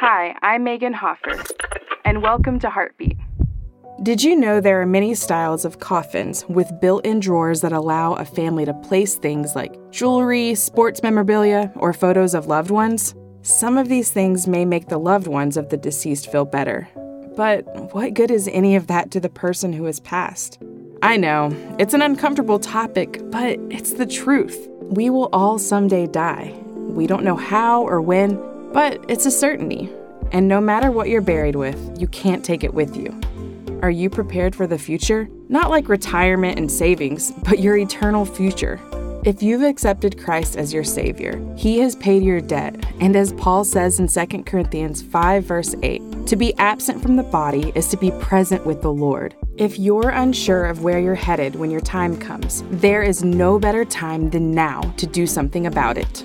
Hi, I'm Megan Hoffer, and welcome to Heartbeat. Did you know there are many styles of coffins with built in drawers that allow a family to place things like jewelry, sports memorabilia, or photos of loved ones? Some of these things may make the loved ones of the deceased feel better. But what good is any of that to the person who has passed? I know, it's an uncomfortable topic, but it's the truth. We will all someday die. We don't know how or when, but it's a certainty. And no matter what you're buried with, you can't take it with you. Are you prepared for the future? Not like retirement and savings, but your eternal future. If you've accepted Christ as your Savior, He has paid your debt. And as Paul says in 2 Corinthians 5, verse 8, to be absent from the body is to be present with the Lord. If you're unsure of where you're headed when your time comes, there is no better time than now to do something about it.